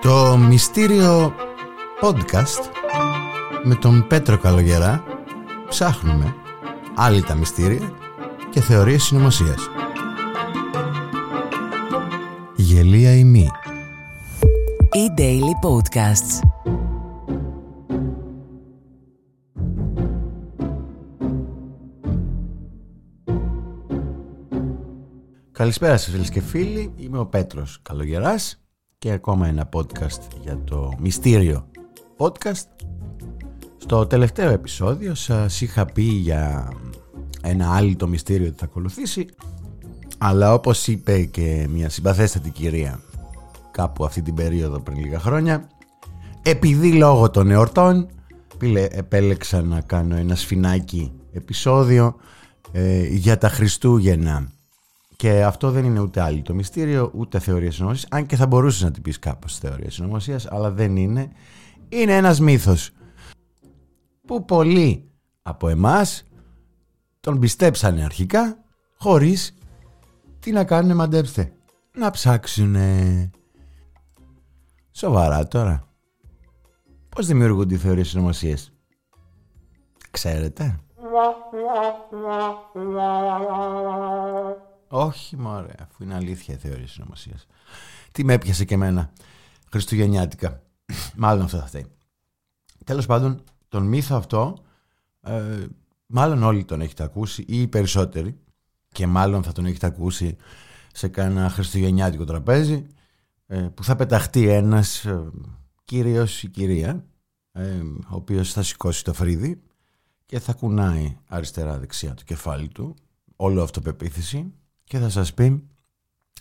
Το μυστήριο podcast με τον Πέτρο Καλογερά ψάχνουμε άλλη τα μυστήρια και θεωρίες συνωμοσίας. Γελία ή μη. E-Daily Podcasts. Καλησπέρα σας φίλες και φίλοι, είμαι ο Πέτρος Καλογεράς και ακόμα ένα podcast για το μυστήριο podcast. Στο τελευταίο επεισόδιο σας είχα πει για ένα άλλο το μυστήριο ότι θα ακολουθήσει αλλά όπως είπε και μια συμπαθέστατη κυρία κάπου αυτή την περίοδο πριν λίγα χρόνια επειδή λόγω των εορτών επέλεξα να κάνω ένα σφινάκι επεισόδιο ε, για τα Χριστούγεννα και αυτό δεν είναι ούτε άλλο το μυστήριο, ούτε θεωρία συνωμοσία. Αν και θα μπορούσες να την πεις κάπως θεωρία συνωμοσία, αλλά δεν είναι. Είναι ένας μύθος που πολλοί από εμάς τον πιστέψανε αρχικά χωρίς τι να κάνουν μαντέψτε να ψάξουν σοβαρά τώρα πως δημιουργούνται οι θεωρίες συνωμοσίες ξέρετε; Όχι μωρέ, αφού είναι αλήθεια η θεωρία συνωμοσίας. Τι με έπιασε και εμένα Χριστουγεννιάτικα. μάλλον αυτό θα φταίει. Τέλος πάντων, τον μύθο αυτό, ε, μάλλον όλοι τον έχετε ακούσει ή οι περισσότεροι και μάλλον θα τον έχετε ακούσει σε κάνα χριστουγεννιάτικο τραπέζι ε, που θα πεταχτεί ένας ε, κύριος ή κυρία ε, ο οποίος θα σηκώσει το φρύδι και θα κουνάει αριστερά δεξιά το κεφάλι του όλο αυτοπεποίθηση και θα σας πει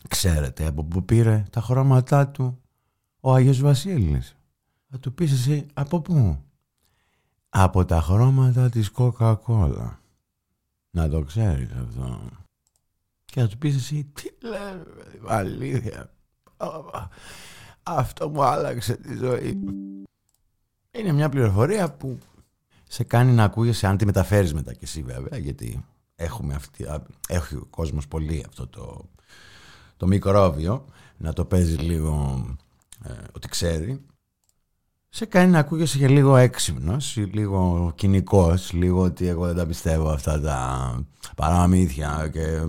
ξέρετε από πού πήρε τα χρώματά του ο Άγιος Βασίλης. Θα του πεις εσύ από πού; Από τα χρώματα της Coca-Cola. Να το ξέρεις αυτό. Και θα του πεις εσύ τι λες αλήθεια. Αυτό μου άλλαξε τη ζωή. Είναι μια πληροφορία που σε κάνει να ακούγεσαι αν τη μεταφέρεις μετά και εσύ βέβαια γιατί έχουμε αυτή, έχει ο κόσμος πολύ αυτό το, το μικρόβιο να το παίζει λίγο ε, ότι ξέρει. Σε κάνει να ακούγεσαι και λίγο έξυπνος ή λίγο κοινικός λίγο ότι εγώ δεν τα πιστεύω αυτά τα παραμύθια και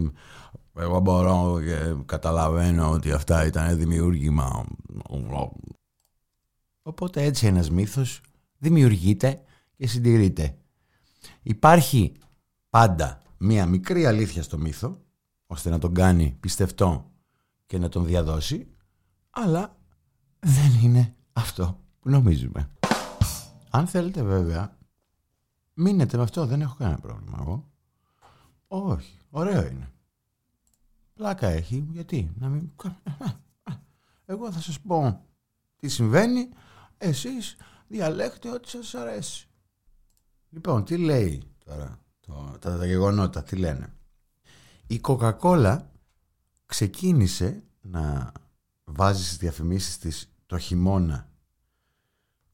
εγώ μπορώ και καταλαβαίνω ότι αυτά ήταν δημιούργημα. Οπότε έτσι ένας μύθος δημιουργείται και συντηρείται. Υπάρχει πάντα μία μικρή αλήθεια στο μύθο, ώστε να τον κάνει πιστευτό και να τον διαδώσει, αλλά δεν είναι αυτό που νομίζουμε. Αν θέλετε βέβαια, μείνετε με αυτό, δεν έχω κανένα πρόβλημα εγώ. Όχι, ωραίο είναι. Πλάκα έχει, γιατί, να μην... Εγώ θα σας πω τι συμβαίνει, εσείς διαλέγετε ό,τι σας αρέσει. Λοιπόν, τι λέει τώρα; Τα, τα γεγονότα, τι λένε. Η Coca-Cola ξεκίνησε να βάζει στις διαφημίσεις της το χειμώνα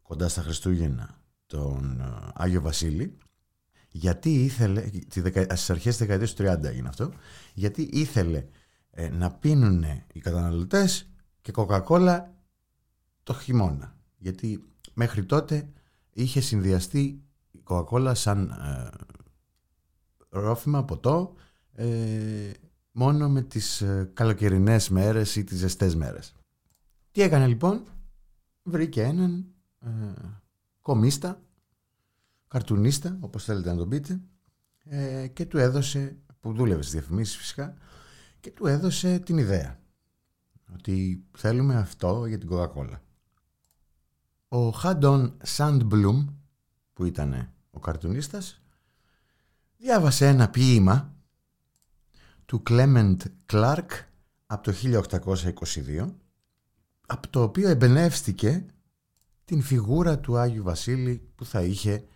κοντά στα Χριστούγεννα τον ε, Άγιο Βασίλη γιατί ήθελε, στις αρχές της δεκαετίας του 30 έγινε αυτό, γιατί ήθελε ε, να πίνουν οι καταναλωτές και Coca-Cola το χειμώνα. Γιατί μέχρι τότε είχε συνδυαστεί η Coca-Cola σαν ε, ρόφημα, ποτό, ε, μόνο με τις ε, καλοκαιρινές μέρες ή τις ζεστές μέρες. Τι έκανε λοιπόν, βρήκε έναν ε, κομίστα, καρτουνίστα, όπως θέλετε να τον πείτε, ε, και του έδωσε, που δούλευε στις διαφημίσεις φυσικά, και του έδωσε την ιδέα ότι θέλουμε αυτό για την Coca-Cola. Ο Χάντον Σαντμπλουμ, που ήταν ο καρτουνίστας, διάβασε ένα ποίημα του Clement Clark από το 1822 από το οποίο εμπνεύστηκε την φιγούρα του Άγιου Βασίλη που θα είχε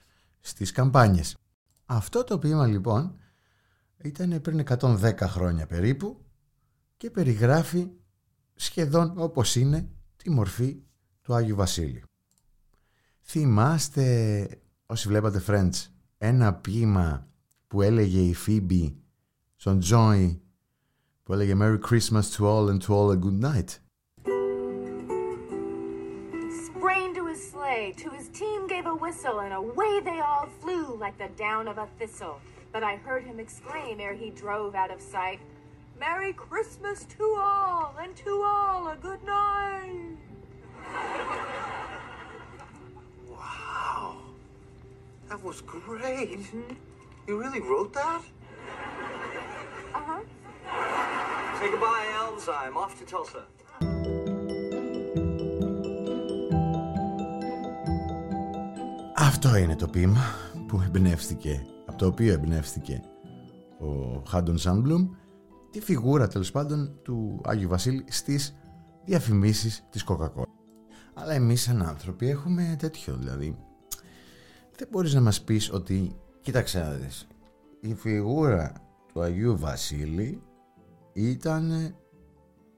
στις καμπάνιες. Αυτό το ποίημα λοιπόν ήταν πριν 110 χρόνια περίπου και περιγράφει σχεδόν όπως είναι τη μορφή του Άγιου Βασίλη. Θυμάστε όσοι βλέπατε Friends ένα ποίημα που έλεγε η Φίμπη στον Τζόι που έλεγε Merry Christmas to all and to all a good night. Sprained to his sleigh, to his team gave a whistle, and away they all flew like the down of a thistle. But I heard him exclaim ere he drove out of sight, Merry Christmas to all, and to all a good night. Wow. That was great. You really wrote that? Uh-huh. Say goodbye, elves. I'm off to Tulsa. Αυτό είναι το ποίημα που εμπνεύστηκε, από το οποίο εμπνεύστηκε ο Χάντον Σάνμπλουμ τη φιγούρα τέλος πάντων του Άγιου Βασίλη στις διαφημίσεις της Coca-Cola. Αλλά εμείς σαν άνθρωποι έχουμε τέτοιο δηλαδή. Δεν μπορείς να μας πεις ότι, κοίταξε να δεις, η φιγούρα του Αγίου Βασίλη ήταν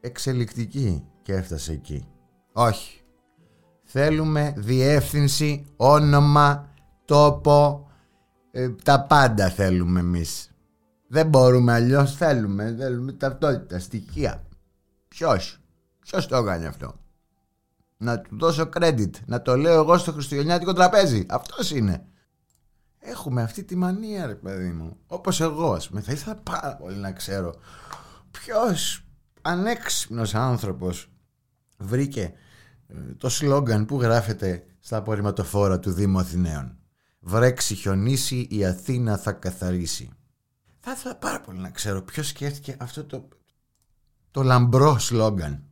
εξελικτική και έφτασε εκεί. Όχι. Θέλουμε διεύθυνση, όνομα, τόπο, ε, τα πάντα θέλουμε εμείς. Δεν μπορούμε αλλιώς, θέλουμε, θέλουμε ταυτότητα, στοιχεία. Ποιος, ποιος το έκανε αυτό; Να του δώσω credit, να το λέω εγώ στο χριστουγεννιάτικο τραπέζι. Αυτός είναι. Έχουμε αυτή τη μανία ρε παιδί μου. Όπως εγώ ας πούμε. Θα ήθελα πάρα πολύ να ξέρω ποιος ανέξυπνος άνθρωπος βρήκε ε, το σλόγγαν που γράφεται στα απορριμματοφόρα του Δήμου Αθηναίων. Βρέξει χιονίσει η Αθήνα θα καθαρίσει. Θα ήθελα πάρα πολύ να ξέρω ποιος σκέφτηκε αυτό το, το λαμπρό σλόγγαν.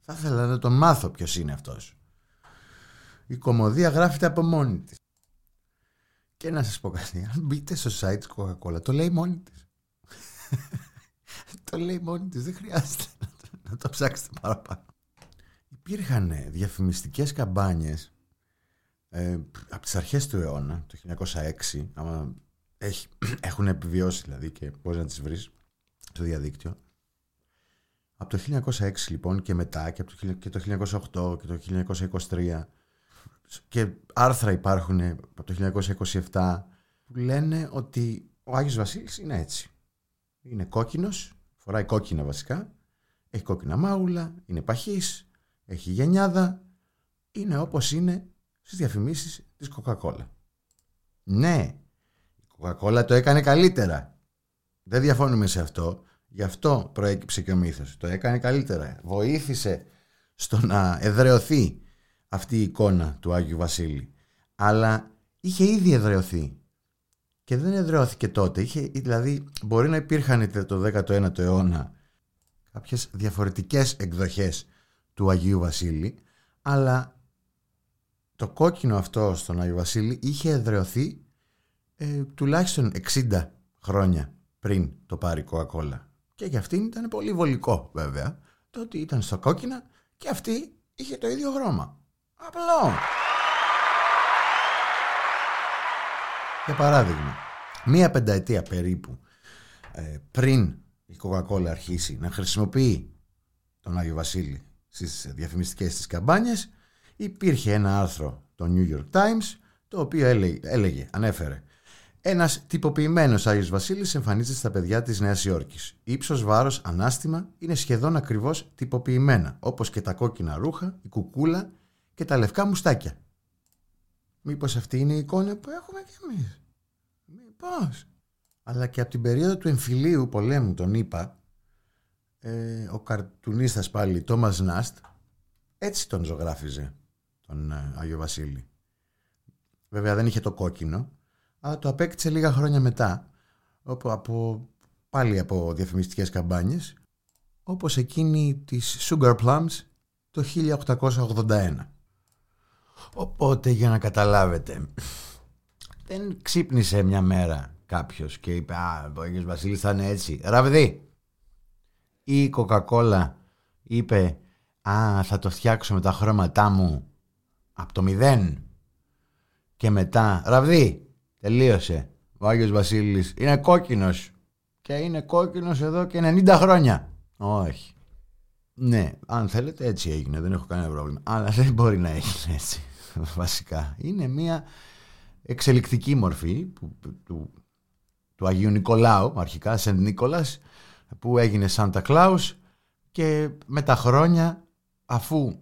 Θα ήθελα να τον μάθω ποιος είναι αυτός. Η κομμωδία γράφεται από μόνη της. Και να σας πω κάτι, αν μπείτε στο site της Coca-Cola, το λέει μόνη της. το λέει μόνη της, δεν χρειάζεται να το, να το ψάξετε παραπάνω. Υπήρχαν διαφημιστικές καμπάνιες ε, από τις αρχές του αιώνα, το 1906, άμα έχει, έχουν επιβιώσει δηλαδή και πώς να τις βρεις στο διαδίκτυο. Από το 1906 λοιπόν και μετά και, από το, και το 1908 και το 1923 και άρθρα υπάρχουν από το 1927 που λένε ότι ο Άγιος Βασίλης είναι έτσι. Είναι κόκκινος, φοράει κόκκινα βασικά, έχει κόκκινα μάγουλα, είναι παχής, έχει γενιάδα, είναι όπως είναι στις διαφημίσεις της Coca-Cola. Ναι, η Coca-Cola το έκανε καλύτερα. Δεν διαφώνουμε σε αυτό. Γι' αυτό προέκυψε και ο μύθος. Το έκανε καλύτερα. Βοήθησε στο να εδρεωθεί αυτή η εικόνα του Άγιου Βασίλη. Αλλά είχε ήδη εδρεωθεί. Και δεν εδρεώθηκε τότε. Είχε, δηλαδή μπορεί να υπήρχαν το 19ο αιώνα κάποιες διαφορετικές εκδοχές του Αγίου Βασίλη, αλλά το κόκκινο αυτό στον Άγιο Βασίλη είχε εδρεωθεί ε, τουλάχιστον 60 χρόνια πριν το πάρει Coca-Cola. Και για αυτήν ήταν πολύ βολικό βέβαια το ότι ήταν στο κόκκινα και αυτή είχε το ίδιο χρώμα. Απλό. Για παράδειγμα, μία πενταετία περίπου ε, πριν η Coca-Cola αρχίσει να χρησιμοποιεί τον Άγιο Βασίλη στις διαφημιστικές της καμπάνιες υπήρχε ένα άρθρο το New York Times το οποίο έλεγε, έλεγε ανέφερε ένας τυποποιημένος Άγιος Βασίλης εμφανίζεται στα παιδιά της Νέας Υόρκης. Ήψο, βάρος, ανάστημα είναι σχεδόν ακριβώς τυποποιημένα, όπως και τα κόκκινα ρούχα, η κουκούλα και τα λευκά μουστάκια. Μήπως αυτή είναι η εικόνα που έχουμε κι εμείς; Μήπως; Αλλά και από την περίοδο του εμφυλίου πολέμου, τον είπα, ε, ο καρτουνίστας πάλι Τόμας Νάστ έτσι τον ζωγράφιζε τον ε, Άγιο Βασίλη. Βέβαια δεν είχε το κόκκινο, αλλά το απέκτησε λίγα χρόνια μετά, όπου από, πάλι από διαφημιστικές καμπάνιες, όπως εκείνη της Sugar Plums το 1881. Οπότε για να καταλάβετε, δεν ξύπνησε μια μέρα κάποιος και είπε «Α, ο Άγιος Βασίλης θα είναι έτσι». Ραβδί, ή η Coca-Cola είπε «Α, θα το φτιάξω με τα χρώματά μου από το μηδέν» και μετά «Ραβδί, τελείωσε, ο Άγιος Βασίλης είναι κόκκινος και είναι κόκκινος εδώ και 90 χρόνια». Όχι. Ναι, αν θέλετε έτσι έγινε, δεν έχω κανένα πρόβλημα. Αλλά δεν μπορεί να έγινε έτσι, βασικά. Είναι μια εξελικτική μορφή του, του, του Αγίου Νικολάου, αρχικά Σεντ Νίκολας, που έγινε Santa Claus και με τα χρόνια αφού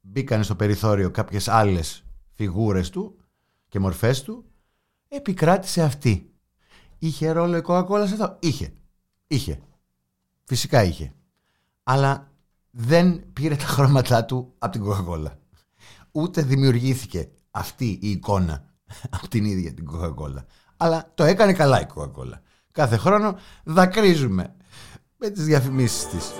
μπήκαν στο περιθώριο κάποιες άλλες φιγούρες του και μορφές του επικράτησε αυτή. Είχε ρόλο η Coca-Cola σε αυτό; Είχε. Είχε. Φυσικά είχε. Αλλά δεν πήρε τα χρώματά του από την Coca-Cola. Ούτε δημιουργήθηκε αυτή η εικόνα από την ίδια την Coca-Cola. Αλλά το έκανε καλά η Coca-Cola. Κάθε χρόνο δακρύζουμε με τις διαφημίσεις της.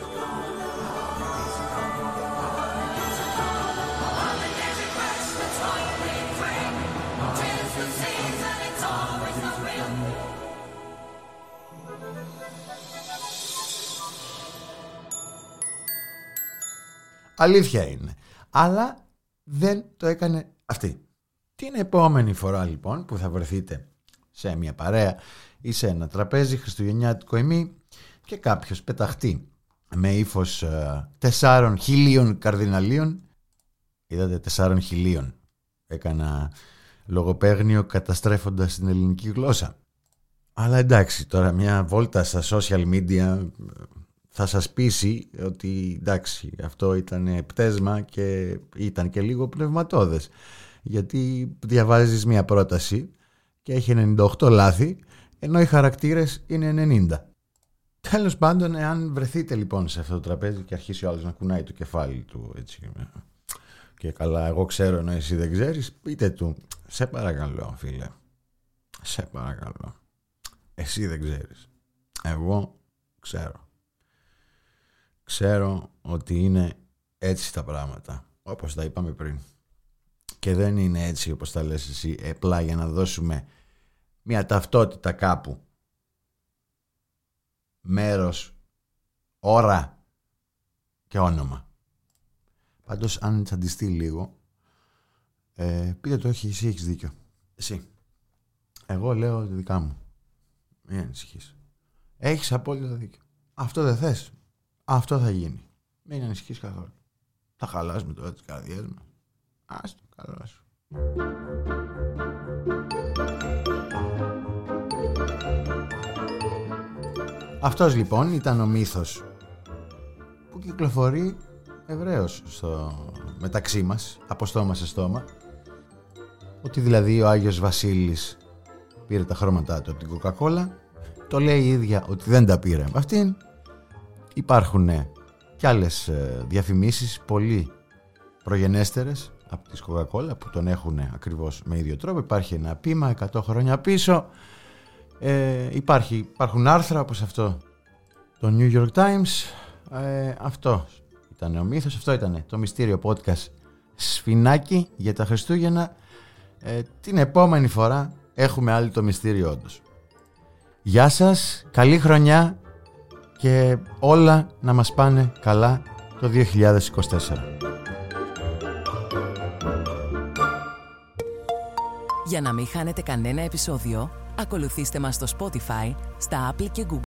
Αλήθεια είναι. Αλλά δεν το έκανε αυτή. Την επόμενη φορά λοιπόν που θα βρεθείτε σε μια παρέα ή σε ένα τραπέζι χριστουγεννιάτικο ημί και κάποιος πεταχτεί με ύφος ε, τεσσάρων χιλίων καρδιναλίων. Είδατε τεσσάρων χιλίων. Έκανα λογοπαίγνιο καταστρέφοντας την ελληνική γλώσσα. Αλλά εντάξει τώρα μια βόλτα στα social media θα σας πείσει ότι εντάξει αυτό ήταν πτέσμα και ήταν και λίγο πνευματώδες γιατί διαβάζεις μια πρόταση και έχει 98 λάθη ενώ οι χαρακτήρες είναι 90. Τέλος πάντων, εάν βρεθείτε λοιπόν σε αυτό το τραπέζι και αρχίσει ο άλλος να κουνάει το κεφάλι του έτσι και καλά εγώ ξέρω ενώ εσύ δεν ξέρεις πείτε του σε παρακαλώ φίλε σε παρακαλώ εσύ δεν ξέρεις εγώ ξέρω ξέρω ότι είναι έτσι τα πράγματα όπως τα είπαμε πριν. Και δεν είναι έτσι όπως τα λες εσύ απλά για να δώσουμε μια ταυτότητα κάπου. Μέρος ώρα και όνομα. Πάντως αν τσαντιστεί λίγο ε, πείτε το όχι εσύ έχεις δίκιο. Εσύ. Εγώ λέω τη δικά μου. Μην ανησυχείς. Έχεις απόλυτα δίκιο. Αυτό δεν θες αυτό θα γίνει. Μην ανησυχείς καθόλου. Θα χαλάσουμε τώρα τις καρδιές μας. Άστο, καλά σου. Αυτός λοιπόν ήταν ο μύθος που κυκλοφορεί ευρέως στο μεταξύ μας, από στόμα σε στόμα, ότι δηλαδή ο Άγιος Βασίλης πήρε τα χρώματά του από την Coca-Cola, το λέει η ίδια ότι δεν τα πήρε από αυτήν Υπάρχουν ε, και άλλες ε, διαφημίσεις πολύ προγενέστερες από τη Coca-Cola που τον έχουν ακριβώς με ίδιο τρόπο. Υπάρχει ένα πείμα 100 χρόνια πίσω. Ε, υπάρχει, υπάρχουν άρθρα όπως αυτό το New York Times. Ε, αυτό ήταν ο μύθος, αυτό ήταν το μυστήριο podcast Σφινάκι για τα Χριστούγεννα. Ε, την επόμενη φορά έχουμε άλλη το μυστήριο όντως. Γεια σας, καλή χρονιά και όλα να μας πάνε καλά το 2024. Για να μην χάνετε κανένα επεισόδιο, ακολουθήστε μας στο Spotify, στα Apple και Google